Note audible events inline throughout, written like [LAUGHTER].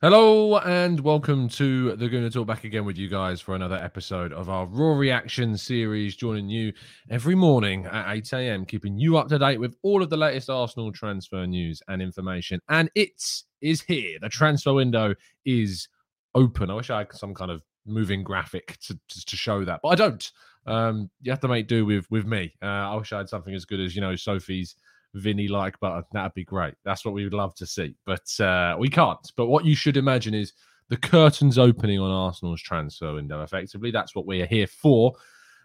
Hello and welcome to the Gooner Talk back again with you guys for another episode of our Raw Reaction series, joining you every morning at 8 a.m., keeping you up to date with all of the latest Arsenal transfer news and information. And it is here. The transfer window is open. I wish I had some kind of moving graphic to, to, to show that, but I don't. Um, you have to make do with with me. Uh, I wish I had something as good as you know Sophie's Vinny like button. That'd be great. That's what we would love to see, but uh, we can't. But what you should imagine is the curtains opening on Arsenal's transfer window. Effectively, that's what we're here for.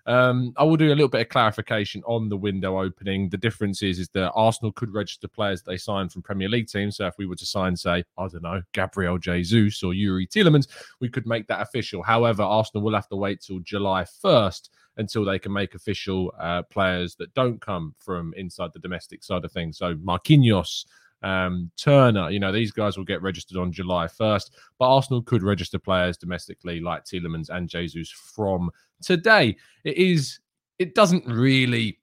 Um, I will do a little bit of clarification on the window opening. The difference is, is that Arsenal could register players they sign from Premier League teams. So if we were to sign, say, I don't know, Gabriel Jesus or Yuri Tielemans, we could make that official. However, Arsenal will have to wait till July 1st until they can make official uh, players that don't come from inside the domestic side of things. So Marquinhos, um, Turner, you know, these guys will get registered on July 1st, but Arsenal could register players domestically like Tielemans and Jesus from today. It is, it doesn't really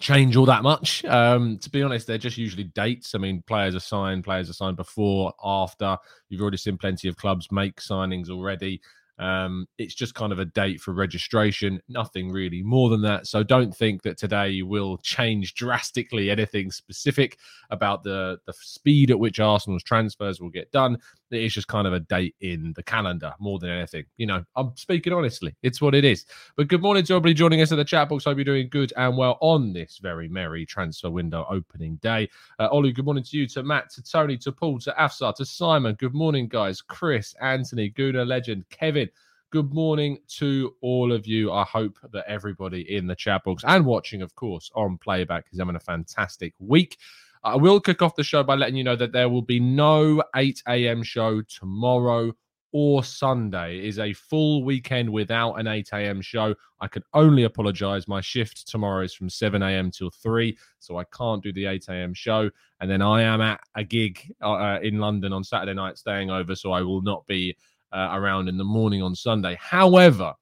change all that much. Um, to be honest, they're just usually dates. I mean, players are signed, players are signed before, after. You've already seen plenty of clubs make signings already. Um, it's just kind of a date for registration, nothing really more than that. So don't think that today will change drastically anything specific about the the speed at which Arsenal's transfers will get done. It is just kind of a date in the calendar more than anything. You know, I'm speaking honestly. It's what it is. But good morning to everybody joining us in the chat box. Hope you're doing good and well on this very merry transfer window opening day. Uh, Ollie, good morning to you, to Matt, to Tony, to Paul, to Afsar, to Simon. Good morning, guys. Chris, Anthony, Guna Legend, Kevin. Good morning to all of you. I hope that everybody in the chat box and watching, of course, on playback is having a fantastic week. I will kick off the show by letting you know that there will be no 8 a.m. show tomorrow or Sunday. It is a full weekend without an 8 a.m. show. I can only apologize. My shift tomorrow is from 7 a.m. till 3, so I can't do the 8 a.m. show. And then I am at a gig uh, uh, in London on Saturday night staying over, so I will not be uh, around in the morning on Sunday. However,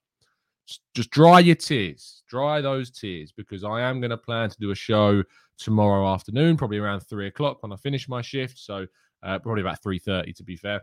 just dry your tears, dry those tears, because I am going to plan to do a show tomorrow afternoon, probably around three o'clock when I finish my shift. So uh, probably about three thirty to be fair.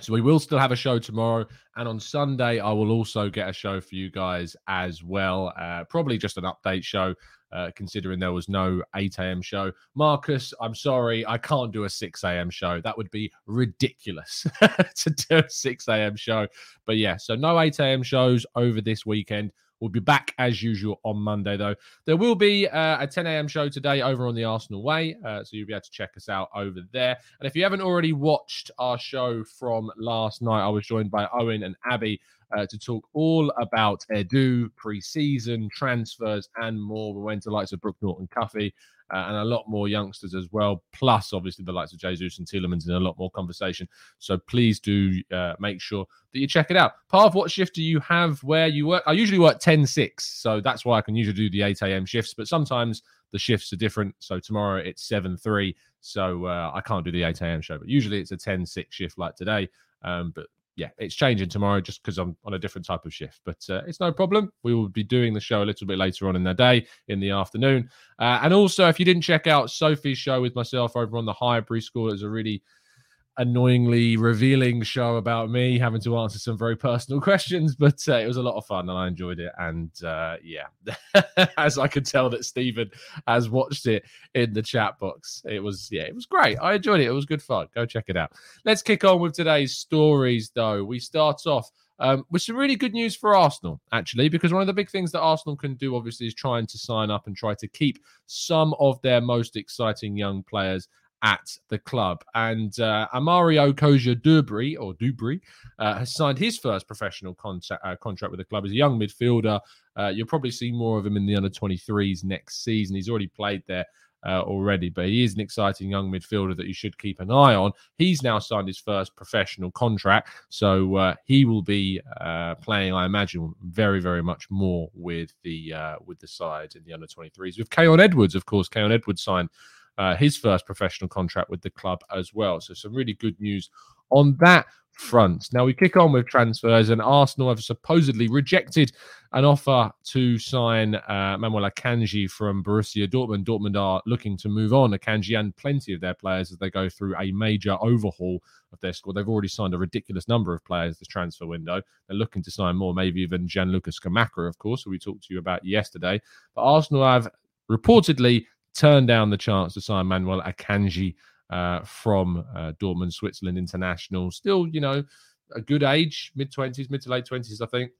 So we will still have a show tomorrow, and on Sunday I will also get a show for you guys as well. Uh, probably just an update show, uh, considering there was no 8 a.m. show. Marcus, I'm sorry, I can't do a 6 a.m. show. That would be ridiculous [LAUGHS] to do a 6 a.m. show. But yeah, so no 8 a.m. shows over this weekend. We'll be back as usual on Monday, though. There will be uh, a 10 a.m. show today over on the Arsenal Way, uh, so you'll be able to check us out over there. And if you haven't already watched our show from last night, I was joined by Owen and Abby uh, to talk all about Edu, pre-season transfers, and more. We went to the likes of Brooke Norton-Cuffy uh, and a lot more youngsters as well. Plus, obviously, the likes of Jesus and Tielemans and a lot more conversation. So please do uh, make sure that you check it out. Part what shift do you have where you work? I usually work 10 6. So that's why I can usually do the 8 a.m. shifts. But sometimes the shifts are different. So tomorrow it's 7 3. So uh, I can't do the 8 a.m. show. But usually it's a 10 6 shift like today. Um, but yeah, it's changing tomorrow just because I'm on a different type of shift, but uh, it's no problem. We will be doing the show a little bit later on in the day, in the afternoon. Uh, and also, if you didn't check out Sophie's show with myself over on the Highbury School, it was a really annoyingly revealing show about me having to answer some very personal [LAUGHS] questions, but uh, it was a lot of fun and I enjoyed it. And uh, yeah, [LAUGHS] as I could tell that Stephen has watched it in the chat box, it was yeah, it was great. I enjoyed it. It was good fun. Go check it out. Let's kick on with today's stories, though. We start off. Um, with some really good news for Arsenal, actually, because one of the big things that Arsenal can do, obviously, is trying to sign up and try to keep some of their most exciting young players at the club. And uh, Amario Cozier-Duberry, or Duberry, uh, has signed his first professional contact, uh, contract with the club as a young midfielder. Uh, you'll probably see more of him in the under 23s next season. He's already played there. Uh, already, but he is an exciting young midfielder that you should keep an eye on. He's now signed his first professional contract, so uh, he will be playing, I imagine, very, very much more with the with the side in the under 23s. With Khayon Edwards, of course, Khayon Edwards signed uh, his first professional contract with the club as well. So, some really good news on that front. Now, we kick on with transfers, and Arsenal have supposedly rejected an offer to sign uh, Manuel Akanji from Borussia Dortmund. Dortmund are looking to move on Akanji and plenty of their players as they go through a major overhaul of their squad. They've already signed a ridiculous number of players this transfer window. They're looking to sign more, maybe even Gianluca Scamacca, of course, who we talked to you about yesterday. But Arsenal have reportedly turned down the chance to sign Manuel Akanji uh, from uh, Dortmund, Switzerland International. Still, you know, a good age, mid 20s, mid to late 20s, I think.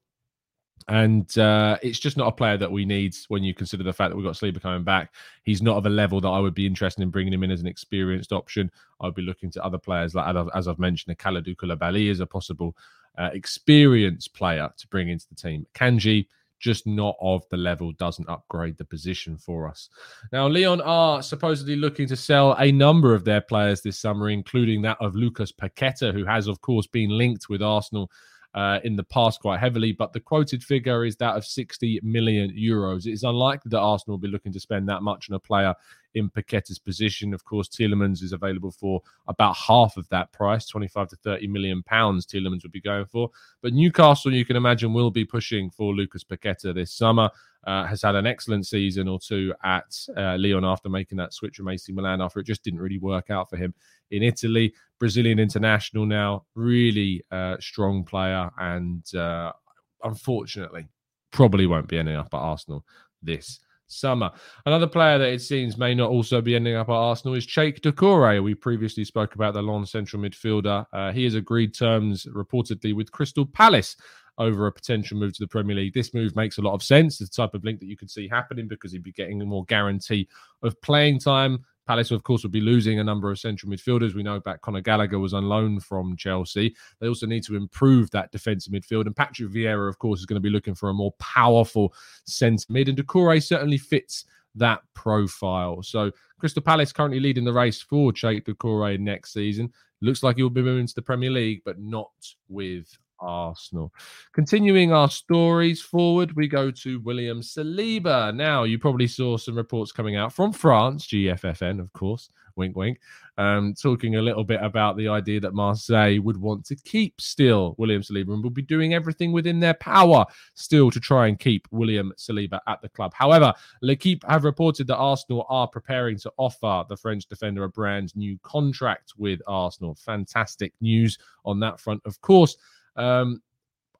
And uh, it's just not a player that we need when you consider the fact that we've got Saliba coming back. He's not of a level that I would be interested in bringing him in as an experienced option. I'd be looking to other players, like as I've mentioned, Kalidou Koulibaly is a possible uh, experienced player to bring into the team. Kanji, just not of the level, doesn't upgrade the position for us. Now, Lyon are supposedly looking to sell a number of their players this summer, including that of Lucas Paqueta, who has, of course, been linked with Arsenal uh, in the past quite heavily, but the quoted figure is that of 60 million euros. It is unlikely that Arsenal will be looking to spend that much on a player in Paqueta's position. Of course, Tielemans is available for about half of that price, 25 to 30 million pounds. Tielemans would be going for. But Newcastle, you can imagine, will be pushing for Lucas Paqueta this summer. Uh, has had an excellent season or two at uh, Lyon after making that switch from AC Milan after it just didn't really work out for him in Italy. Brazilian international now, really uh, strong player, and uh, unfortunately, probably won't be ending up at Arsenal this summer. Another player that it seems may not also be ending up at Arsenal is Cheick Doucouré. We previously spoke about the Lens central midfielder. Uh, he has agreed terms reportedly with Crystal Palace over a potential move to the Premier League. This move makes a lot of sense. The type of link that you could see happening because he'd be getting a more guarantee of playing time. Palace, of course, will be losing a number of central midfielders. We know back Conor Gallagher was on loan from Chelsea. They also need to improve that defensive midfield. And Patrick Vieira, of course, is going to be looking for a more powerful centre mid. And Doucouré certainly fits that profile. So Crystal Palace currently leading the race for Cheick Doucouré next season. Looks like he'll be moving to the Premier League, but not with Arsenal. Continuing our stories forward, we go to William Saliba. Now, you probably saw some reports coming out from France, GFFN, of course, wink, wink, um, talking a little bit about the idea that Marseille would want to keep still William Saliba and will be doing everything within their power still to try and keep William Saliba at the club. However, L'Equipe have reported that Arsenal are preparing to offer the French defender a brand new contract with Arsenal. Fantastic news on that front, of course. Um,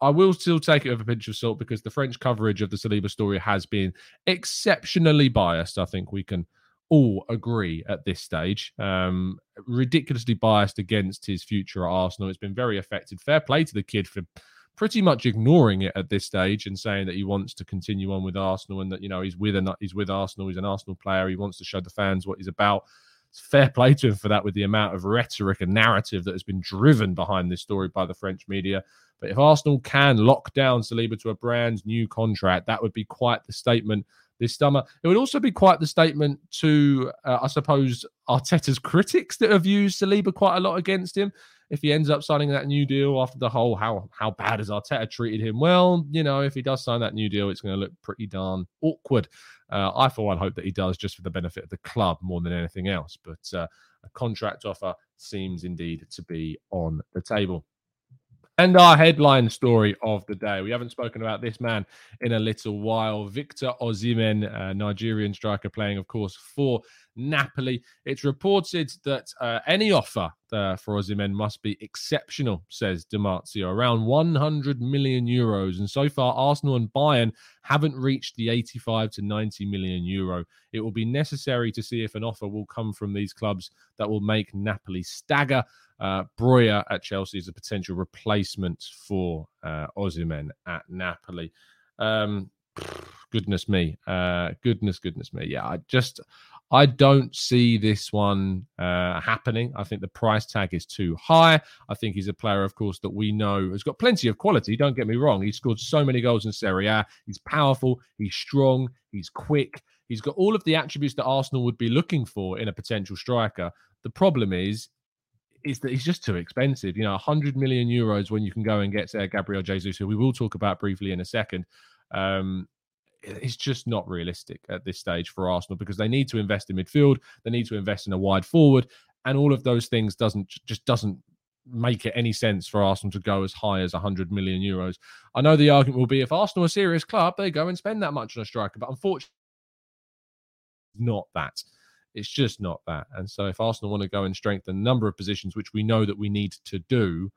I will still take it with a pinch of salt because the French coverage of the Saliba story has been exceptionally biased. I think we can all agree at this stage. Um, ridiculously biased against his future at Arsenal. It's been very affected. Fair play to the kid for pretty much ignoring it at this stage and saying that he wants to continue on with Arsenal and that you know he's with an, he's with Arsenal. He's an Arsenal player. He wants to show the fans what he's about. It's fair play to him for that with the amount of rhetoric and narrative that has been driven behind this story by the French media. But if Arsenal can lock down Saliba to a brand new contract, that would be quite the statement this summer. It would also be quite the statement to, uh, I suppose, Arteta's [LAUGHS] critics that have used Saliba quite a lot against him. If he ends up signing that new deal after the whole how how bad has Arteta treated him, well, you know, if he does sign that new deal, it's going to look pretty darn awkward. Uh, I, for one, hope that he does just for the benefit of the club more than anything else. But uh, a contract offer seems indeed to be on the table. And our headline story of the day. We haven't spoken about this man in a little while. Victor Ozimen, Osimhen, Nigerian striker, playing, of course, for Napoli. It's reported that uh, any offer uh, for Osimhen must be exceptional, says Di Marzio, around 100 million euros. And so far, Arsenal and Bayern haven't reached the 85 to 90 million euro. It will be necessary to see if an offer will come from these clubs that will make Napoli stagger. Uh, Broja at Chelsea is a potential replacement for uh, Osimhen at Napoli. Um, [SIGHS] goodness me, uh, goodness, goodness me. Yeah, I just, I don't see this one uh, happening. I think the price tag is too high. I think he's a player, of course, that we know has got plenty of quality. Don't get me wrong. He scored so many goals in Serie A. He's powerful. He's strong. He's quick. He's got all of the attributes that Arsenal would be looking for in a potential striker. The problem is is that he's just too expensive. You know, 100 million euros when you can go and get Gabriel Jesus, who we will talk about briefly in a second. Um, it's just not realistic at this stage for Arsenal because they need to invest in midfield, they need to invest in a wide forward, and all of those things doesn't just doesn't make it any sense for Arsenal to go as high as 100 million euros. I know the argument will be if Arsenal are a serious club, they go and spend that much on a striker, but unfortunately, not that. It's just not that. And so if Arsenal want to go and strengthen a number of positions, which we know that we need to do,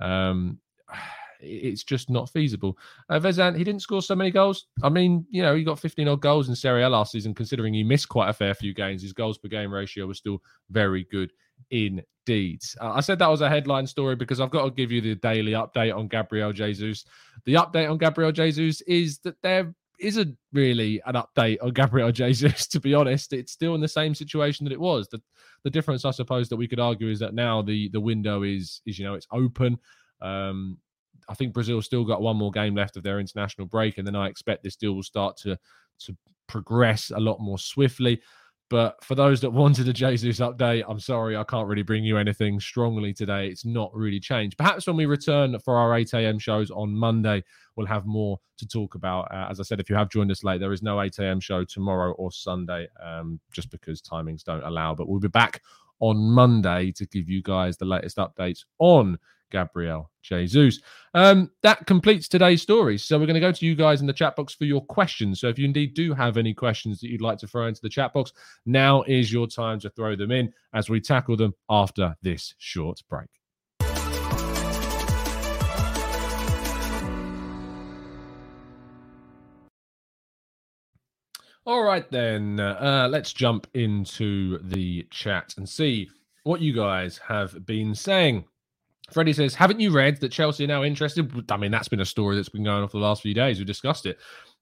um, [SIGHS] it's just not feasible. Uh, Vezan, he didn't score so many goals. I mean, you know, he got 15 odd goals in Serie A last season, considering he missed quite a fair few games. His goals per game ratio was still very good indeed. Uh, I said that was a headline story because I've got to give you the daily update on Gabriel Jesus. The update on Gabriel Jesus is that there isn't really an update on Gabriel Jesus, to be honest. It's still in the same situation that it was. The the difference, I suppose, that we could argue is that now the the window is is you know it's open. Um, I think Brazil still got one more game left of their international break, and then I expect this deal will start to to progress a lot more swiftly. But for those that wanted a Jesus update, I'm sorry, I can't really bring you anything strongly today. It's not really changed. Perhaps when we return for our 8 a.m. shows on Monday, we'll have more to talk about. Uh, as I said, if you have joined us late, there is no 8 a.m. show tomorrow or Sunday, um, just because timings don't allow. But we'll be back on Monday to give you guys the latest updates on Gabriel Jesus. Um, that completes today's story. So we're going to go to you guys in the chat box for your questions. So if you indeed do have any questions that you'd like to throw into the chat box, now is your time to throw them in as we tackle them after this short break. All right, then, uh, let's jump into the chat and see what you guys have been saying. Freddie says, Haven't you read that Chelsea are now interested? I mean, that's been a story that's been going on for the last few days. We discussed it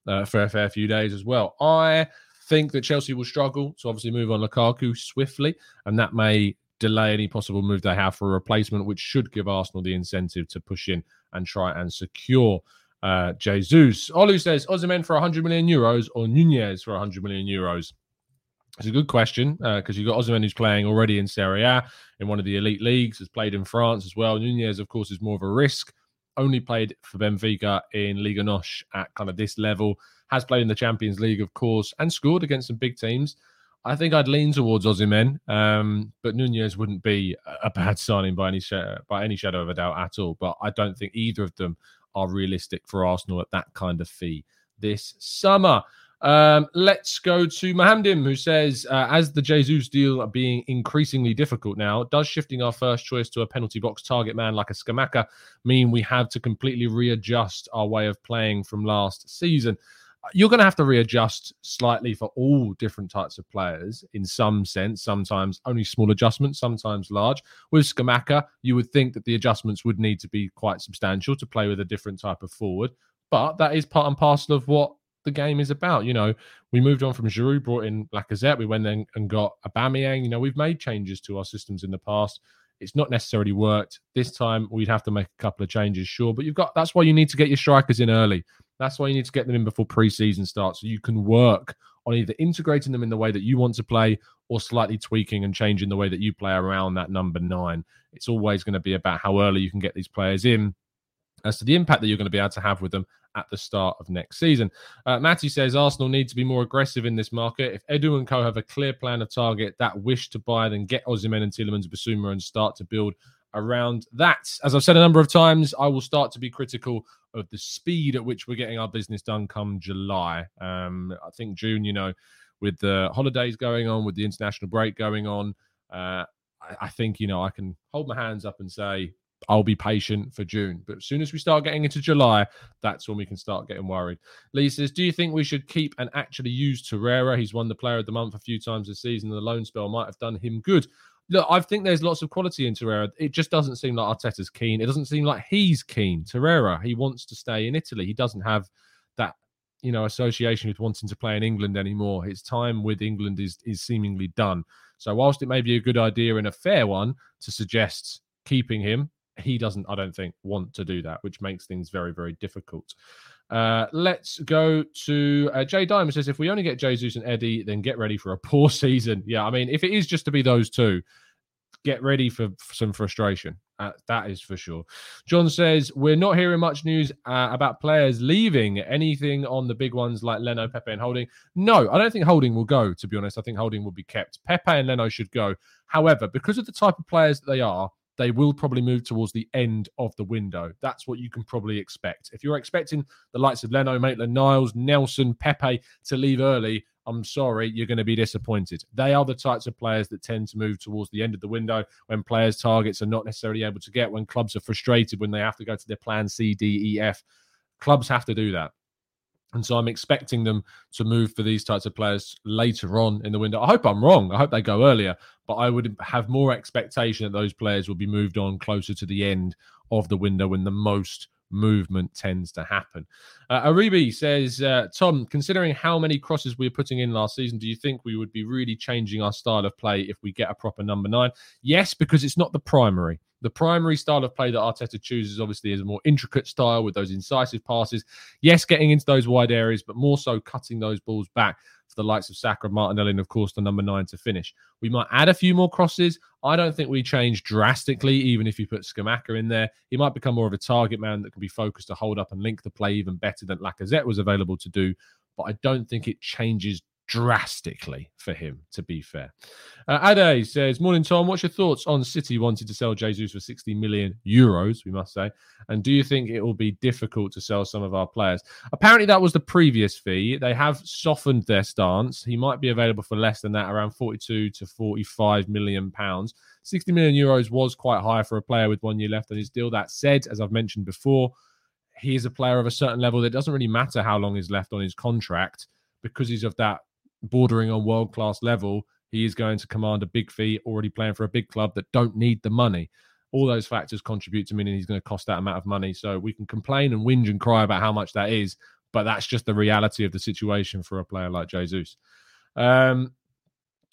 uh, for a fair few days as well. I think that Chelsea will struggle to obviously move on Lukaku swiftly, and that may delay any possible move they have for a replacement, which should give Arsenal the incentive to push in and try and secure uh, Jesus. Olu says, Osimhen for 100 million euros or Nunez for 100 million euros? It's a good question because uh, you've got Osimhen who's playing already in Serie A in one of the elite leagues, has played in France as well. Nunez, of course, is more of a risk. Only played for Benfica in Liga NOS at kind of this level. Has played in the Champions League, of course, and scored against some big teams. I think I'd lean towards Osimhen, um, but Nunez wouldn't be a bad [LAUGHS] signing by any sh- by any shadow of a doubt at all. But I don't think either of them are realistic for Arsenal at that kind of fee this summer. Um, let's go to Mohamdim, who says, uh, as the Jesus deal being increasingly difficult now, does shifting our first choice to a penalty box target man like a Scamacca mean we have to completely readjust our way of playing from last season? You're going to have to readjust slightly for all different types of players in some sense. Sometimes only small adjustments, sometimes large. With Scamacca, you would think that the adjustments would need to be quite substantial to play with a different type of forward. But that is part and parcel of what the game is about. You know, we moved on from Giroud, brought in Lacazette. We went then and got Aubameyang. You know, we've made changes to our systems in the past. It's not necessarily worked. This time we'd have to make a couple of changes, sure. But you've got that's why you need to get your strikers in early. That's why you need to get them in before preseason starts so you can work on either integrating them in the way that you want to play or slightly tweaking and changing the way that you play around that number nine. It's always going to be about how early you can get these players in as to the impact that you're going to be able to have with them at the start of next season. Uh, Matty says Arsenal need to be more aggressive in this market. If Edu and Co have a clear plan of target that wish to buy, then get Osimhen and Tielemans Bissouma and start to build around that. As I've said a number of times, I will start to be critical of the speed at which we're getting our business done come July. Um, I think June, you know, with the holidays going on, with the international break going on, uh, I think, you know, I can hold my hands up and say, I'll be patient for June. But as soon as we start getting into July, that's when we can start getting worried. Lee says, Do you think we should keep and actually use Torreira? He's won the player of the month a few times this season. The loan spell might have done him good. Look, I think there's lots of quality in Torreira. It just doesn't seem like Arteta's keen. It doesn't seem like he's keen. Torreira, he wants to stay in Italy. He doesn't have that, you know, association with wanting to play in England anymore. His time with England is is seemingly done. So whilst it may be a good idea and a fair one to suggest keeping him, he doesn't, I don't think, want to do that, which makes things very, very difficult. Uh, let's go to uh, Jay Diamond says if we only get Jesus and Eddie, then get ready for a [LAUGHS] poor season. Yeah, I mean, if it is just to be those two, get ready for, for some frustration. Uh, that is for sure. John says we're not hearing much news uh, about players leaving. Anything on the big ones like Leno, Pepe, and Holding? No, I don't think Holding will go. To be honest, I think Holding will be kept. Pepe and Leno should go. However, because of the type of players that they are, they will probably move towards the end of the window. That's what you can probably expect. If you're expecting the likes of Leno, Maitland Niles, Nelson, Pepe to leave early, I'm sorry, you're going to be disappointed. They are the types of players that tend to move towards the end of the window when players' targets are not necessarily able to get, when clubs are frustrated, when they have to go to their plan C, D, E, F. Clubs have to do that. And so I'm expecting them to move for these types of players later on in the window. I hope I'm wrong. I hope they go earlier, but I would have more expectation that those players will be moved on closer to the end of the window when the most movement tends to happen. Uh, Aribi says, uh, Tom, considering how many crosses we were putting in last season, do you think we would be really changing our style of play if we get a proper number nine? Yes, because it's not the primary. The primary style of play that Arteta chooses obviously is a more intricate style with those incisive passes. Yes, getting into those wide areas, but more so cutting those balls back for the likes of Saka, Martinelli, and of course the number nine to finish. We might add a few more crosses. I don't think we change drastically, even if you put Scamacca in there. He might become more of a target man that can be focused to hold up and link the play even better than Lacazette was available to do. But I don't think it changes drastically for him, to be fair. Uh, Ade says, Morning, Tom. What's your thoughts on City wanting to sell Jesus for 60 million euros, we must say? And do you think it will be difficult to sell some of our players? Apparently, that was the previous fee. They have softened their stance. He might be available for less than that, around 42 to 45 million pounds. 60 million euros was quite high for a player with one year left on his deal. That said, as I've mentioned before, he is a player of a certain level that doesn't really matter how long is left on his contract because he's of that bordering on world class level, he is going to command a big fee, already playing for a big club that don't need the money. All those factors contribute to meaning he's going to cost that amount of money. So we can complain and whinge and cry about how much that is, but that's just the reality of the situation for a player like Jesus. Um,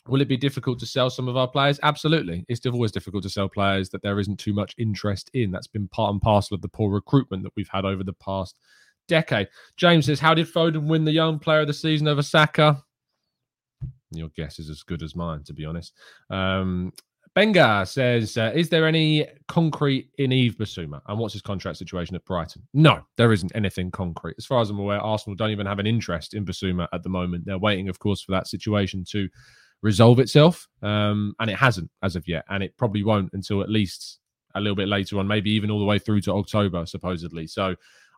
will it be difficult to sell some of our players? Absolutely. It's always difficult to sell players that there isn't too much interest in. That's been part and parcel of the poor recruitment that we've had over the past decade. James says, How did Foden win the young player of the season over Saka? Your guess is as good as mine, to be honest. Um, Benga says, uh, "Is there any concrete in Yves Bissouma, and what's his contract situation at Brighton?" No, there isn't anything concrete. As far as I'm aware, Arsenal don't even have an interest in Bissouma at the moment. They're waiting, of course, for that situation to resolve itself, um, and it hasn't as of yet, and it probably won't until at least a little bit later on, maybe even all the way through to October, supposedly. So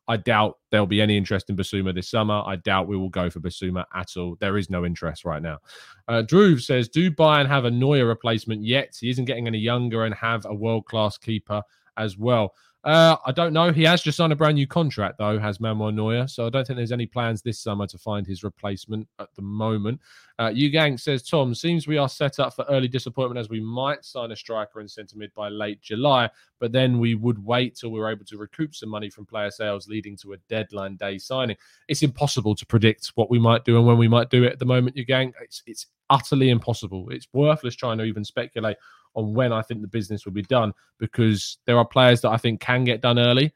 I doubt there'll be any interest in Bissouma this summer. I doubt we will go for Bissouma at all. There is no interest right now. Uh, Drew says, Do Bayern have a Neuer replacement yet? He isn't getting any younger and have a world class keeper as well. Uh, I don't know. He has just signed a brand new contract, though, has Manuel Neuer. So I don't think there's any plans this summer to find his replacement at the moment. Uh, Gang says, Tom, seems we are set up for early disappointment as we might sign a striker in centre mid by late July, but then we would wait till we're able to recoup some money from player sales, leading to a deadline day signing. It's impossible to predict what we might do and when we might do it at the moment, Gang. It's, it's utterly impossible. It's worthless trying to even speculate on when I think the business will be done because there are players that I think can get done early.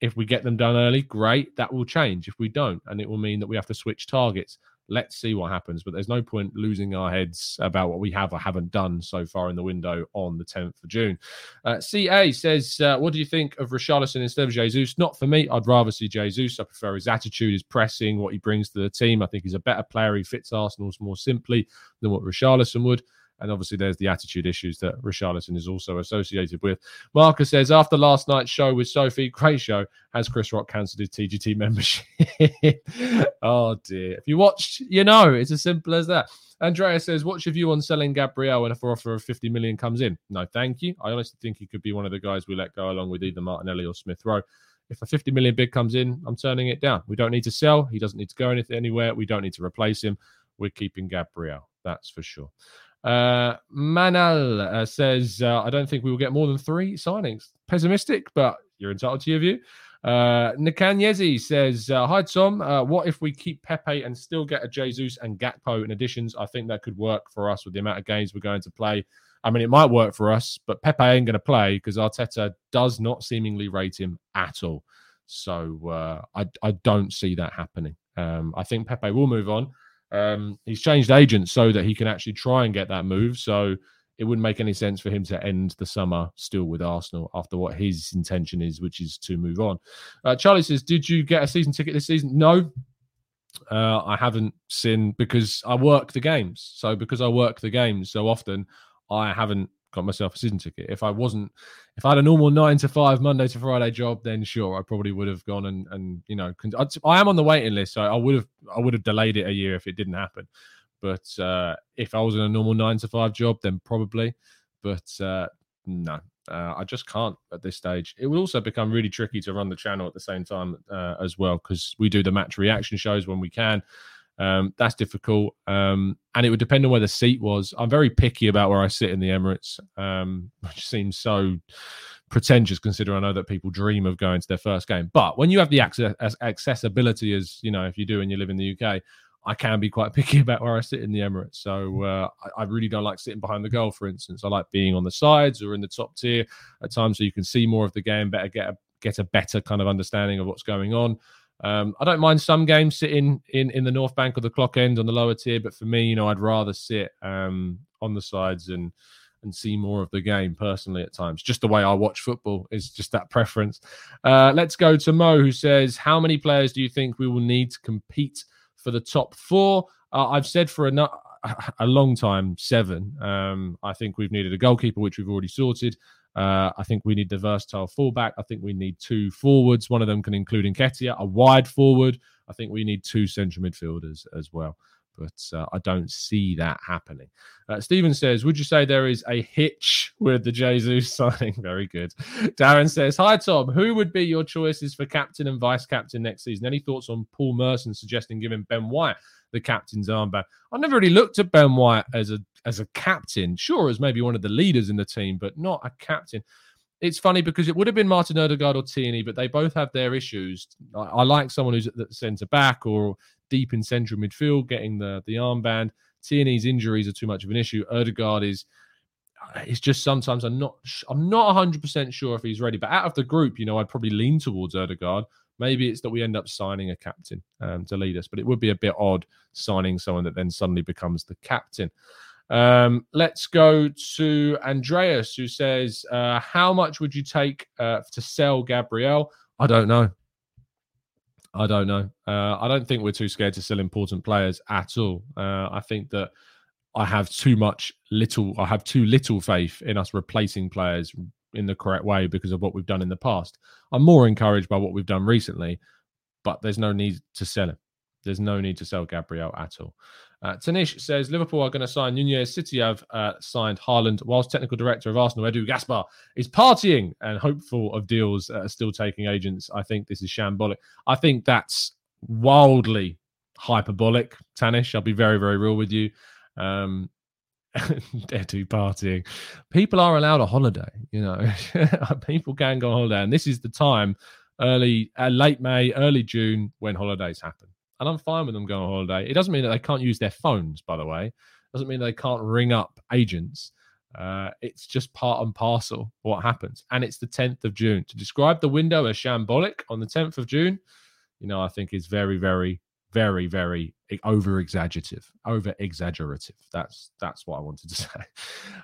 If we get them done early, great. That will change. If we don't, and it will mean that we have to switch targets. Let's see what happens. But there's no point losing our heads about what we have or haven't done so far in the window on the 10th of June. Uh, CA says, uh, What do you think of Richarlison instead of Jesus? Not for me. I'd rather see Jesus. I prefer his attitude, his pressing, what he brings to the team. I think he's a better player. He fits Arsenal's more simply than what Richarlison would. And obviously, there's the attitude issues that Richarlison is also associated with. Marcus says, after last night's show with Sophie, great show, has Chris Rock cancelled his TGT membership? [LAUGHS] oh, dear. If you watched, you know, it's as simple as that. Andrea says, What's your view on selling Gabriel when a offer of 50 million comes in? No, thank you. I honestly think he could be one of the guys we let go along with either Martinelli or Smith Rowe. If a 50 million bid comes in, I'm turning it down. We don't need to sell. He doesn't need to go anywhere. We don't need to replace him. We're keeping Gabriel. That's for sure. Uh, Manal uh, says, uh, I don't think we will get more than three signings. Pessimistic, but you're entitled to your view. Uh, Nikanyezi says, uh, Hi, Tom. Uh, what if we keep Pepe and still get a Jesus and Gakpo in additions? I think that could work for us with the amount of games we're going to play. I mean, it might work for us, but Pepe ain't going to play because Arteta does not seemingly rate him at all. So uh, I, I don't see that happening. Um, I think Pepe will move on. Um, he's changed agents so that he can actually try and get that move. So it wouldn't make any sense for him to end the summer still with Arsenal after what his intention is, which is to move on. Uh, Charlie says, "Did you get a season ticket this season?" No, uh, I haven't seen because I work the games. So because I work the games so often, I haven't got myself a season ticket. If I wasn't, if I had a normal nine to five Monday to Friday job, then sure, I probably would have gone and and you know, I am on the waiting list, so I would have I would have delayed it a year if it didn't happen. But uh, if I was in a normal nine to five job, then probably. But uh, no, uh, I just can't at this stage. It will also become really tricky to run the channel at the same time uh, as well because we do the match reaction shows when we can. Um, that's difficult. Um, and it would depend on where the seat was. I'm very picky about where I sit in the Emirates, um, [LAUGHS] which seems so pretentious considering I know that people dream of going to their first game. But when you have the access, accessibility as you know, if you do and you live in the UK, I can be quite [LAUGHS] picky about where I sit in the Emirates. So uh, I, I, really don't like sitting behind the goal, for instance. I like being on the sides or in the top tier at times so you can see more of the game, better get a get a better kind of understanding of what's going on. Um, I don't mind some games sitting in in the north bank or the clock end on the lower tier, but for me, you know, I'd rather sit um, on the sides and and see more of the game personally at times. Just the way I watch football is just that preference. Uh, let's go to Mo, who says, "How many players do you think we will need to compete for the top four? Uh, I've said for a, [LAUGHS] a long time seven. Um, I think we've needed a goalkeeper, which we've already sorted. Uh, I think we need the versatile fullback. I think we need two forwards. One of them can include Nketiah, a wide forward. I think we need two central midfielders as well. But uh, I don't see that happening. Uh, Stephen says, Would you say there is a hitch with the Jesus [LAUGHS] signing? Very good. Darren says, Hi, Tom. Who would be your choices for captain and vice captain next season? Any thoughts on Paul Merson suggesting giving Ben White the captain's armband. I never really looked at Ben White as a as a captain. Sure, as maybe one of the leaders in the team, but not a captain. It's funny because it would have been Martin Odegaard or Tierney, but they both have their issues. I, I like someone who's at the centre back or deep in central midfield, getting the the armband. Tierney's injuries are too much of an issue. Odegaard is it's just sometimes I'm not I'm not 100 percent sure if he's ready. But out of the group, you know, I'd probably lean towards Odegaard. Maybe it's that we end up signing a captain um, to lead us, but it would be a bit odd signing someone that then suddenly becomes the captain. Um, let's go to Andreas, who says, uh, How much would you take uh, to sell Gabriel? I don't know. I don't know. Uh, I don't think we're too scared to sell important players at all. Uh, I think that I have too much little, I have too little faith in us replacing players in the correct way because of what we've done in the past. I'm more encouraged by what we've done recently, but there's no need to sell him. There's no need to sell Gabriel at all. Uh, Tanish says Liverpool are going to sign Nunez. City have uh, signed Haaland, whilst technical director of Arsenal, Edu Gaspar, is partying and hopeful of deals uh, still taking agents. I think this is shambolic. I think that's wildly hyperbolic, Tanish. I'll be very, very real with you. Um, [LAUGHS] Edu partying. People are allowed a holiday, you know. [LAUGHS] People can go on holiday, and this is the time, early, uh, late May, early June, when holidays happen and I'm fine with them going on holiday. It doesn't mean that they can't use their phones, by the way. It doesn't mean they can't ring up agents. Uh, it's just part and parcel what happens. And it's the 10th of June. To describe the window as shambolic on the 10th of June, you know, I think is very, very very very over exaggerative over exaggerative that's that's what i wanted to [LAUGHS] say.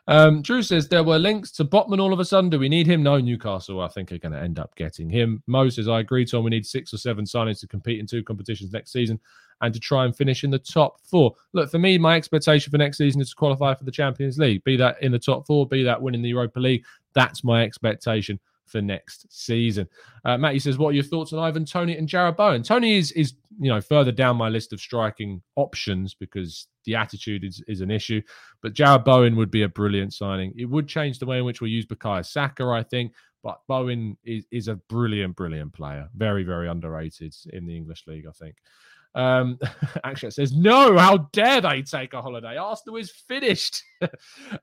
Um drew says there were links to botman all of a sudden. Do we need him? No newcastle i think are going to end up getting him. Mo says i agree tom. We need six or seven signings to compete in two competitions next season and to try and finish in the top four. Look for me my expectation for next season is to qualify for the champions league. Be that in the top four be that winning the europa league that's my expectation for next season. Uh, Matty says, "What are your thoughts on Ivan Toney and Jarrod Bowen?" Toney is is you know further down my list of striking options because the attitude is, is an issue, but Jarrod Bowen would be a brilliant signing. It would change the way in which we use Bukayo Saka, I think. But Bowen is, is a brilliant, brilliant player. Very, very underrated in the English league, I think. Um, [LAUGHS] actually, says, no, how dare they take a holiday? Arsenal is finished. [LAUGHS] uh,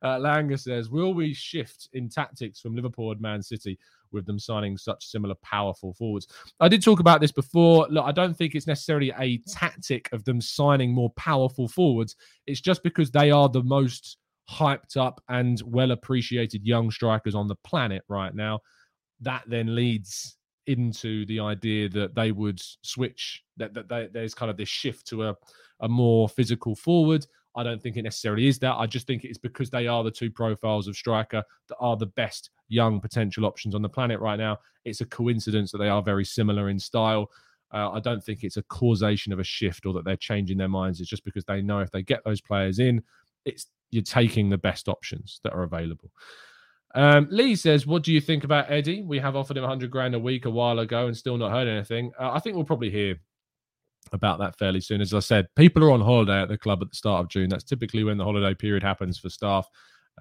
Langer says, will we shift in tactics from Liverpool and Man City with them signing such similar powerful forwards? I did talk about this before. Look, I don't think it's necessarily a tactic of them signing more powerful forwards. It's just because they are the most hyped up and well appreciated young strikers on the planet right now. That then leads into the idea that they would switch that, that they, there's kind of this shift to a, a more physical forward. I don't think it necessarily is that. I just think it's because they are the two profiles of striker that are the best young potential options on the planet right now. It's a coincidence that they are very similar in style. Uh, i don't think it's a causation of a shift or that they're changing their minds. It's just because they know if they get those players in it's you're taking the best options that are available um, Lee says, "What do you think about Eddie? We have offered him 100 grand a week a while ago and still not heard anything. Uh, I think we'll probably hear about that fairly soon. As I said, people are on holiday at the club at the start of June. That's typically when the holiday period happens for staff.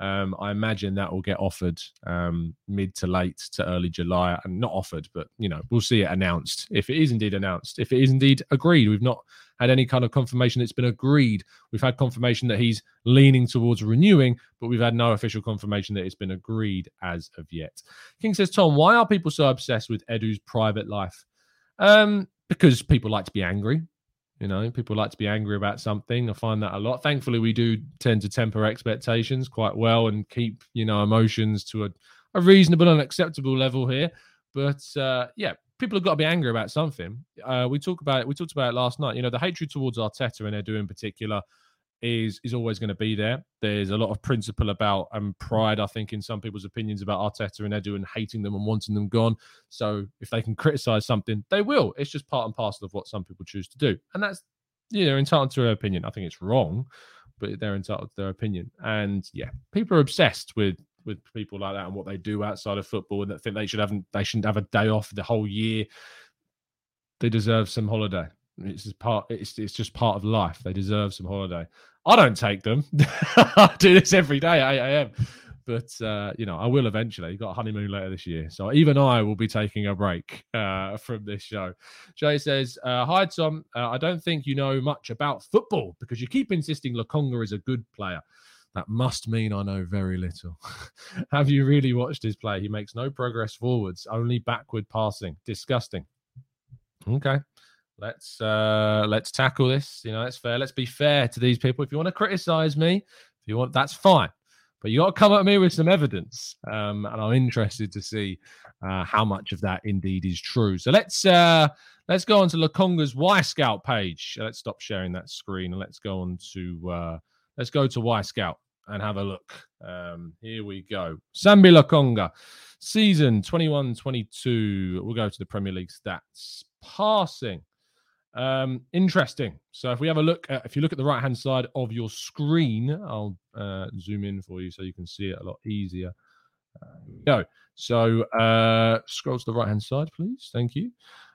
Um, I imagine that will get offered um, mid to late to early July, and not offered, but you know we'll see it announced if it is indeed announced. If it is indeed agreed, we've not had any kind of confirmation it's been agreed. We've had confirmation that he's leaning towards renewing, but we've had no official confirmation that it's been agreed as of yet. King says, Tom, why are people so obsessed with Edu's private life? Um, because people like to be angry. You know, people like to be angry about something. I find that a lot. Thankfully, we do tend to temper expectations quite well and keep, you know, emotions to a, a reasonable and acceptable level here. But uh, yeah, people have got to be angry about something. Uh, we talk about it. We talked about it last night. You know, the hatred towards Arteta and Edu in particular is is always going to be there. There's a lot of principle about and pride, I think, in some people's opinions about Arteta and Edu and hating them and wanting them gone. So if they can criticize something, they will. It's just part and parcel of what some people choose to do, and that's you know entitled to their opinion. I think it's wrong, but they're entitled to their opinion. And yeah, people are obsessed with with people like that and what they do outside of football, and that think they should have they shouldn't have a day off the whole year. They deserve some holiday. It's just part. It's it's just part of life. They deserve some holiday. I don't take them. [LAUGHS] I do this every day at 8 a.m. But uh, you know, I will eventually. Got a honeymoon later this year, so even I will be taking a break uh, from this show. Jay says, uh, "Hi Tom, uh, I don't think you know much about football because you keep insisting Lokonga is a good player. That must mean I know very little. [LAUGHS] Have you really watched his play? He makes no progress forwards, only backward passing. Disgusting. Okay, let's uh let's tackle this you know that's fair. Let's be fair to these people. If you want to criticize me if you want that's fine. But you got to come at me with some evidence um and i'm interested to see uh how much of that indeed is true. So let's uh let's go on to Lokonga's Wyscout page. Let's stop sharing that screen and let's go on to uh let's go to Wyscout and have a look. Um here we go. Sambi Lokonga season 21 22 we'll go to the premier league stats. Passing um, interesting. So if we have a look at, if you look at the right hand side of your screen, I'll uh, zoom in for you so you can see it a lot easier. Uh, go. So uh, scroll to the right hand side, please. Thank you.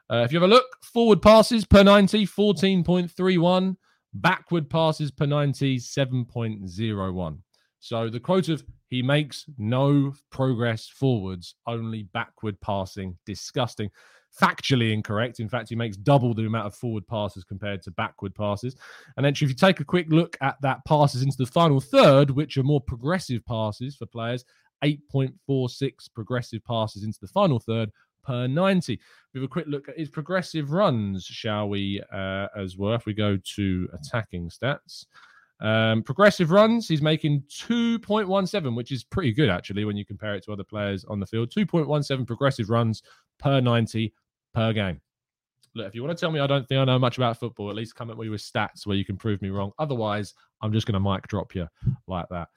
Uh, if you have a look, forward passes per 90, 14.31. Backward passes per 90, 7.01. So the quote of he makes no progress forwards, only backward passing. Disgusting. Factually incorrect. In fact, he makes double the amount of forward passes compared to backward passes. And actually, if you take a quick look at that passes into the final third, which are more progressive passes for players, 8.46 progressive passes into the final third per 90. We have a quick look at his progressive runs, shall we, uh, as well? If we go to attacking stats. Um, progressive runs, he's making 2.17, which is pretty good actually when you compare it to other players on the field. 2.17 progressive runs per 90 per game. Look, if you want to tell me I don't think I know much about football, at least come at me with stats where you can prove me wrong. Otherwise, I'm just going to mic drop you like that.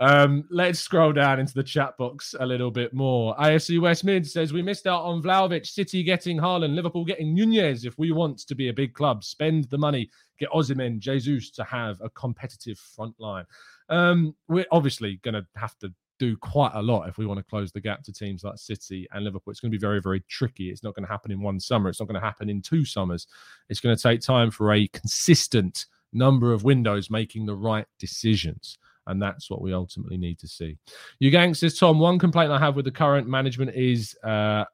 Um, let's scroll down into the chat box a little bit more. AFC West Mid says we missed out on Vlahovic, City getting Haaland, Liverpool getting Nunez. If we want to be a big club, spend the money, get Osimhen, Jesus to have a competitive front line. Um, we're obviously going to have to do quite a lot if we want to close the gap to teams like City and Liverpool. It's going to be very, very tricky. It's not going to happen in one summer. It's not going to happen in two summers. It's going to take time for a consistent number of windows making the right decisions. And that's what we ultimately need to see. You gang says Tom. One complaint I have with the current management is uh,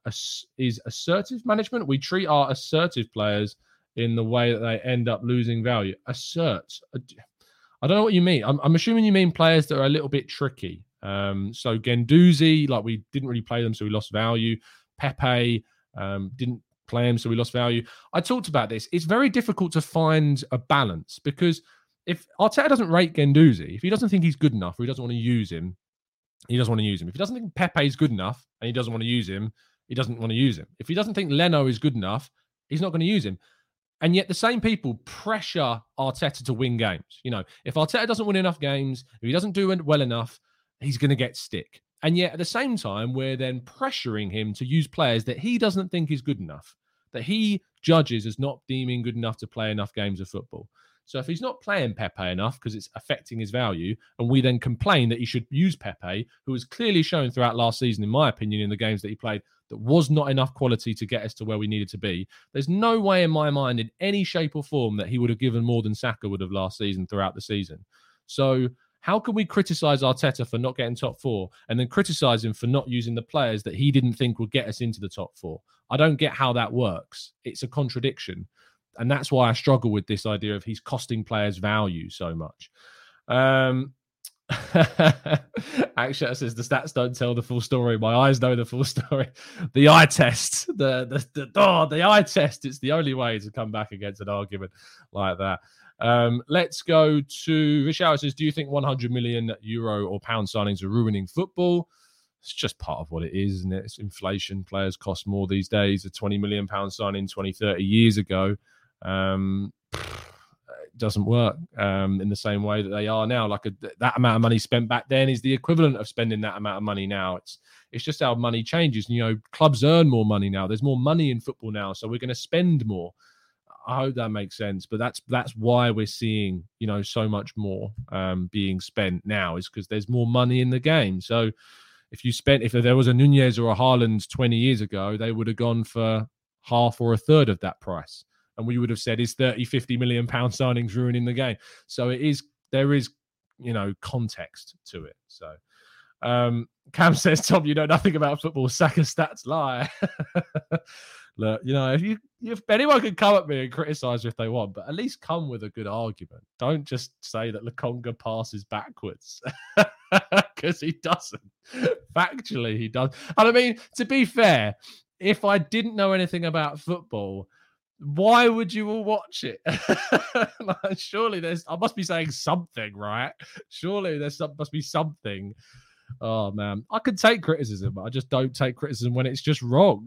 is assertive management. We treat our assertive players in the way that they end up losing value. Assert. I don't know what you mean. I'm, I'm assuming you mean players that are a little bit tricky. Um, so Guendouzi, like we didn't really play them, so we lost value. Pepe um, didn't play him, so we lost value. I talked about this. It's very difficult to find a balance because if Arteta doesn't rate Guendouzi, if he doesn't think he's good enough or he doesn't want to use him, he doesn't want to use him. If he doesn't think Pepe is good enough and he doesn't want to use him, he doesn't want to use him. If he doesn't think Leno is good enough, he's not going to use him. And yet the same people pressure Arteta to win games. You know, if Arteta doesn't win enough games, if he doesn't do well enough, he's going to get stick. And yet at the same time, we're then pressuring him to use players that he doesn't think is good enough, that he judges as not deeming good enough to play enough games of football. So if he's not playing Pepe enough because it's affecting his value, and we then complain that he should use Pepe, who was clearly shown throughout last season, in my opinion, in the games that he played, that was not enough quality to get us to where we needed to be. There's no way in my mind, in any shape or form, that he would have given more than Saka would have last season throughout the season. So how can we criticize Arteta for not getting top four and then criticize him for not using the players that he didn't think would get us into the top four? I don't get how that works. It's a contradiction and that's why I struggle with this idea of he's costing players value so much. Um, [LAUGHS] Actually, says the stats don't tell the full story. My eyes know the full story. The eye test, the the the, oh, the eye test. It's the only way to come back against an argument like that. Um, let's go to Richard says, Do you think 100 million euro or pound signings are ruining football? It's just part of what it is, isn't it? It's inflation. Players cost more these days. A 20 million pound signing 20, 30 years ago um, it doesn't work um, in the same way that they are now. Like a, that amount of money spent back then is the equivalent of spending that amount of money now. It's it's just how money changes. You know, clubs earn more money now. There's more money in football now, so we're going to spend more. I hope that makes sense. But that's that's why we're seeing you know so much more um, being spent now is because there's more money in the game. So if you spent if there was a Nunez or a Haaland 20 years ago, they would have gone for half or a third of that price and we would have said is 30 50 million pound signings ruining the game so it is there is you know context to it so um [LAUGHS] cam says tom you know nothing about football Saka stats lie [LAUGHS] look you know if you if anyone can come at me and criticize if they want but at least come with a good argument don't just say that Lokonga passes backwards [LAUGHS] because he doesn't factually he does and i mean to be fair if i didn't know anything about football why would you all watch it? [LAUGHS] like, surely there's I must be saying something, right? Surely there's some, must be something. Oh man, I can take criticism, but I just don't take criticism when it's just wrong.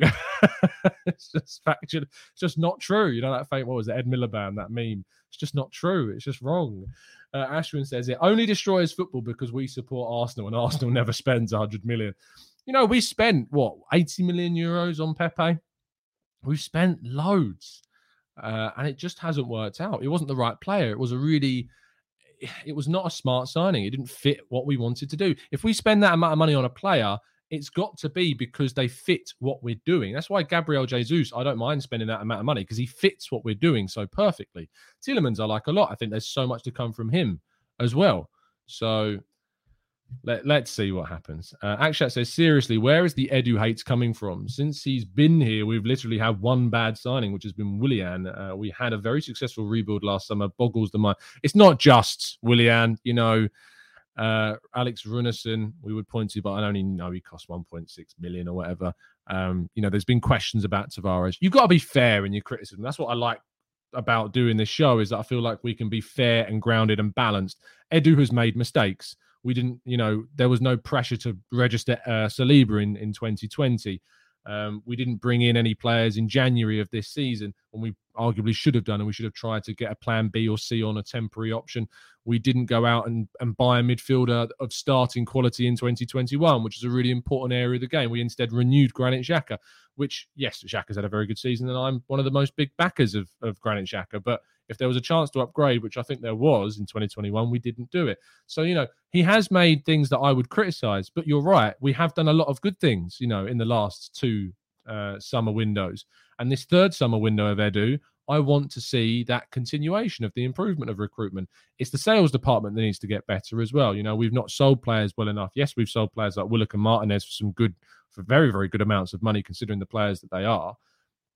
[LAUGHS] it's just factual. It's just not true. You know that fake what was it, Ed Miliband, that meme. It's just not true. It's just wrong. Uh, Ashwin says it only destroys football because we support Arsenal and Arsenal [LAUGHS] never spends 100 million. You know, we spent what 80 million euros on Pepe We've spent loads, uh, and it just hasn't worked out. It wasn't the right player. It was a really, it was not a smart signing. It didn't fit what we wanted to do. If we spend that amount of money on a player it's got to be because they fit what we're doing. That's why Gabriel Jesus, I don't mind spending that amount of money because he fits what we're doing so perfectly. Tielemans, I like a lot. I think there's so much to come from him as well. So let, let's see what happens. Uh, Akshat says, seriously, where is the Edu hates coming from? Since he's been here, we've literally had one bad signing, which has been Willian. Uh, we had a very successful rebuild last summer, boggles the mind. It's not just Willian, you know, uh, Alex Runarsson, we would point to, but I only know he cost 1.6 million or whatever. Um, you know, there's been questions about Tavares. You've got to be fair in your criticism. That's what I like about doing this show is that I feel like we can be fair and grounded and balanced. Edu has made mistakes we didn't, you know, there was no pressure to register uh, Saliba in, in 2020. Um, we didn't bring in any players in January of this season when we arguably should have done, and we should have tried to get a plan B or C on a temporary option. We didn't go out and, and buy a midfielder of starting quality in 2021, which is a really important area of the game. We instead renewed Granit Xhaka, which, yes, Xhaka's had a very good season, and I'm one of the most big backers of, of Granit Xhaka. But if there was a chance to upgrade, which I think there was in 2021, we didn't do it. So, you know, he has made things that I would criticize, but you're right. We have done a lot of good things, you know, in the last two uh, summer windows. And this third summer window of Edu, I want to see that continuation of the improvement of recruitment. It's the sales department that needs to get better as well. You know, we've not sold players well enough. Yes, we've sold players like Willock and Martinez for some good, for very, very good amounts of money considering the players that they are.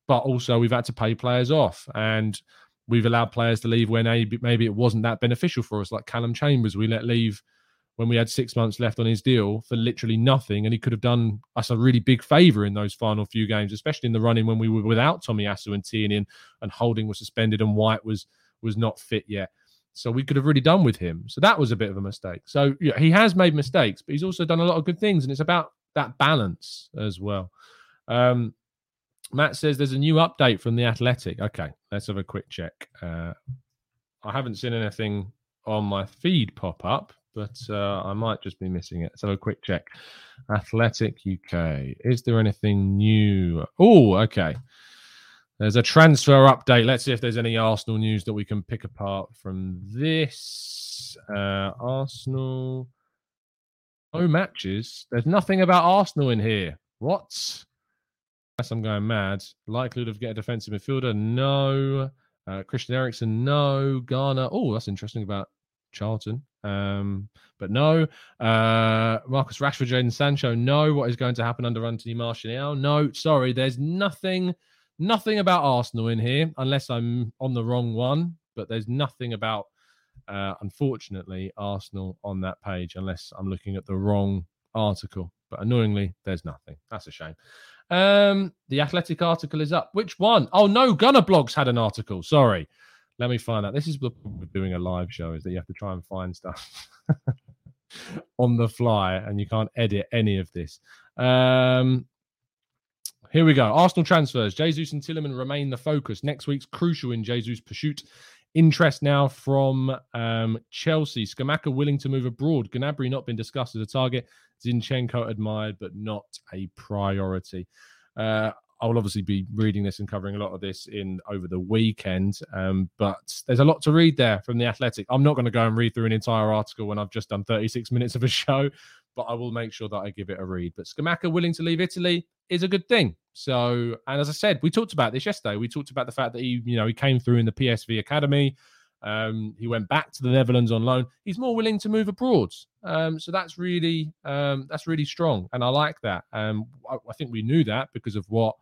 But also, we've had to pay players off. And we've allowed players to leave when maybe, maybe it wasn't that beneficial for us, like Callum Chambers. We let leave when we had six months left on his deal for literally nothing. And he could have done us a really big favour in those final few games, especially in the running when we were without Tomiyasu and Tierney and Holding was suspended and White was was not fit yet. So we could have really done with him. So that was a bit of a mistake. So yeah, he has made mistakes, but he's also done a lot of good things. And it's about that balance as well. Um, Matt says there's a new update from the Athletic. Okay, let's have a quick check. Uh, I haven't seen anything on my feed pop up, but uh, I might just be missing it. So a quick check. Athletic UK. Is there anything new? Oh, okay. There's a transfer update. Let's see if there's any Arsenal news that we can pick apart from this. Uh, Arsenal. No matches. There's nothing about Arsenal in here. What? Unless I'm going mad. Likelihood of getting a defensive midfielder? No. Uh, Christian Eriksen? No. Garner? Oh, that's interesting about Charlton. Um, but no. Uh, Marcus Rashford, Jadon Sancho? No. What is going to happen under Anthony Martial? No. Sorry, there's nothing, nothing about Arsenal in here, unless I'm on the wrong one. But there's nothing about, uh, unfortunately, Arsenal on that page, unless I'm looking at the wrong article. But annoyingly, there's nothing. That's a shame. Um, the Athletic article is up. Which one? Oh no, Gunner Blogs had an article. Sorry. Let me find that. This is what doing a live show is that you have to try and find stuff [LAUGHS] on the fly and you can't edit any of this. Um, here we go. Arsenal transfers. Jesus and Tielemans remain the focus. Next week's crucial in Jesus' pursuit. Interest now from um, Chelsea. Scamacca willing to move abroad. Gnabry not been discussed as a target. Zinchenko admired, but not a priority. Uh, I will obviously be reading this and covering a lot of this in over the weekend. Um, but there's a lot to read there from the Athletic. I'm not going to go and read through an entire article when I've just done 36 minutes of a [LAUGHS] show, but I will make sure that I give it a read. But Scamacca willing to leave Italy is a good thing. So, and as I said, we talked about this yesterday. We talked about the fact that he, you know, he came through in the PSV academy. Um, he went back to the Netherlands on loan. He's more willing to move abroad. Um, so that's really um, that's really strong, and I like that. Um, I, I, think we knew that because of what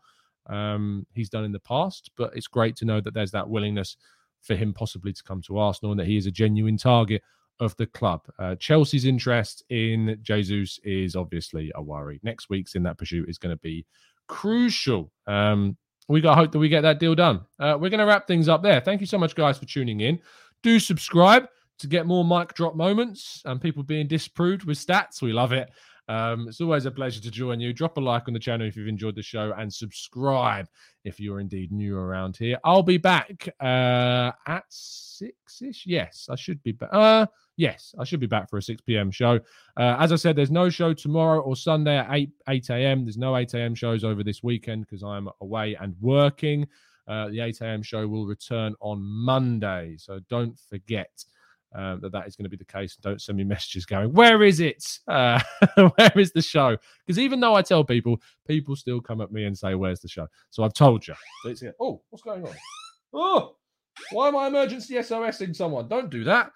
um, he's done in the past, but it's great to know that there's that willingness for him possibly to come to Arsenal and that he is a genuine target of the club. Uh, Chelsea's interest in Jesus is obviously a worry. Next week's in that pursuit is going to be crucial. Um, we got hope that we get that deal done. Uh, we're going to wrap things up there. Thank you so much, guys, for tuning in. Do subscribe to get more mic drop moments and people being disproved with stats. We love it. Um, it's always a pleasure to join you. Drop a like on the channel if you've enjoyed the show and subscribe if you're indeed new around here. I'll be back uh, at six ish. Yes, I should be back. Uh, yes, I should be back for a 6 p.m. show. Uh, as I said, there's no show tomorrow or Sunday at 8 8 a.m. There's no 8 a.m. shows over this weekend because I'm away and working. Uh, the 8 a.m. show will return on Monday, so don't forget. um, that that is going to be the case. Don't send me [LAUGHS] messages going, "Where is it? Uh, [LAUGHS] where is the show?" Because even though I tell people, people still come at me and say, "Where's the show?" So I've told you. Here. Oh, what's going on? [LAUGHS] Oh, why am I emergency SOSing someone? Don't do that.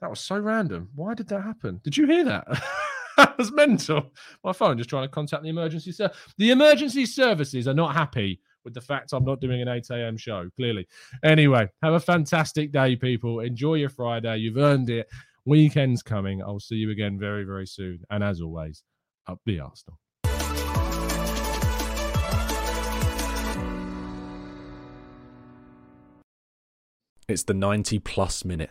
That was so random. Why did that happen? Did you hear that? [LAUGHS] that was mental. My phone just trying to contact the emergency service. The emergency services are not happy with the fact I'm not doing an 8 a.m. show, clearly. Anyway, have a fantastic day, people. Enjoy your Friday. You've earned it. Weekend's coming. I'll see you again very, very soon. And as always, up the Arsenal. It's the 90 plus minute.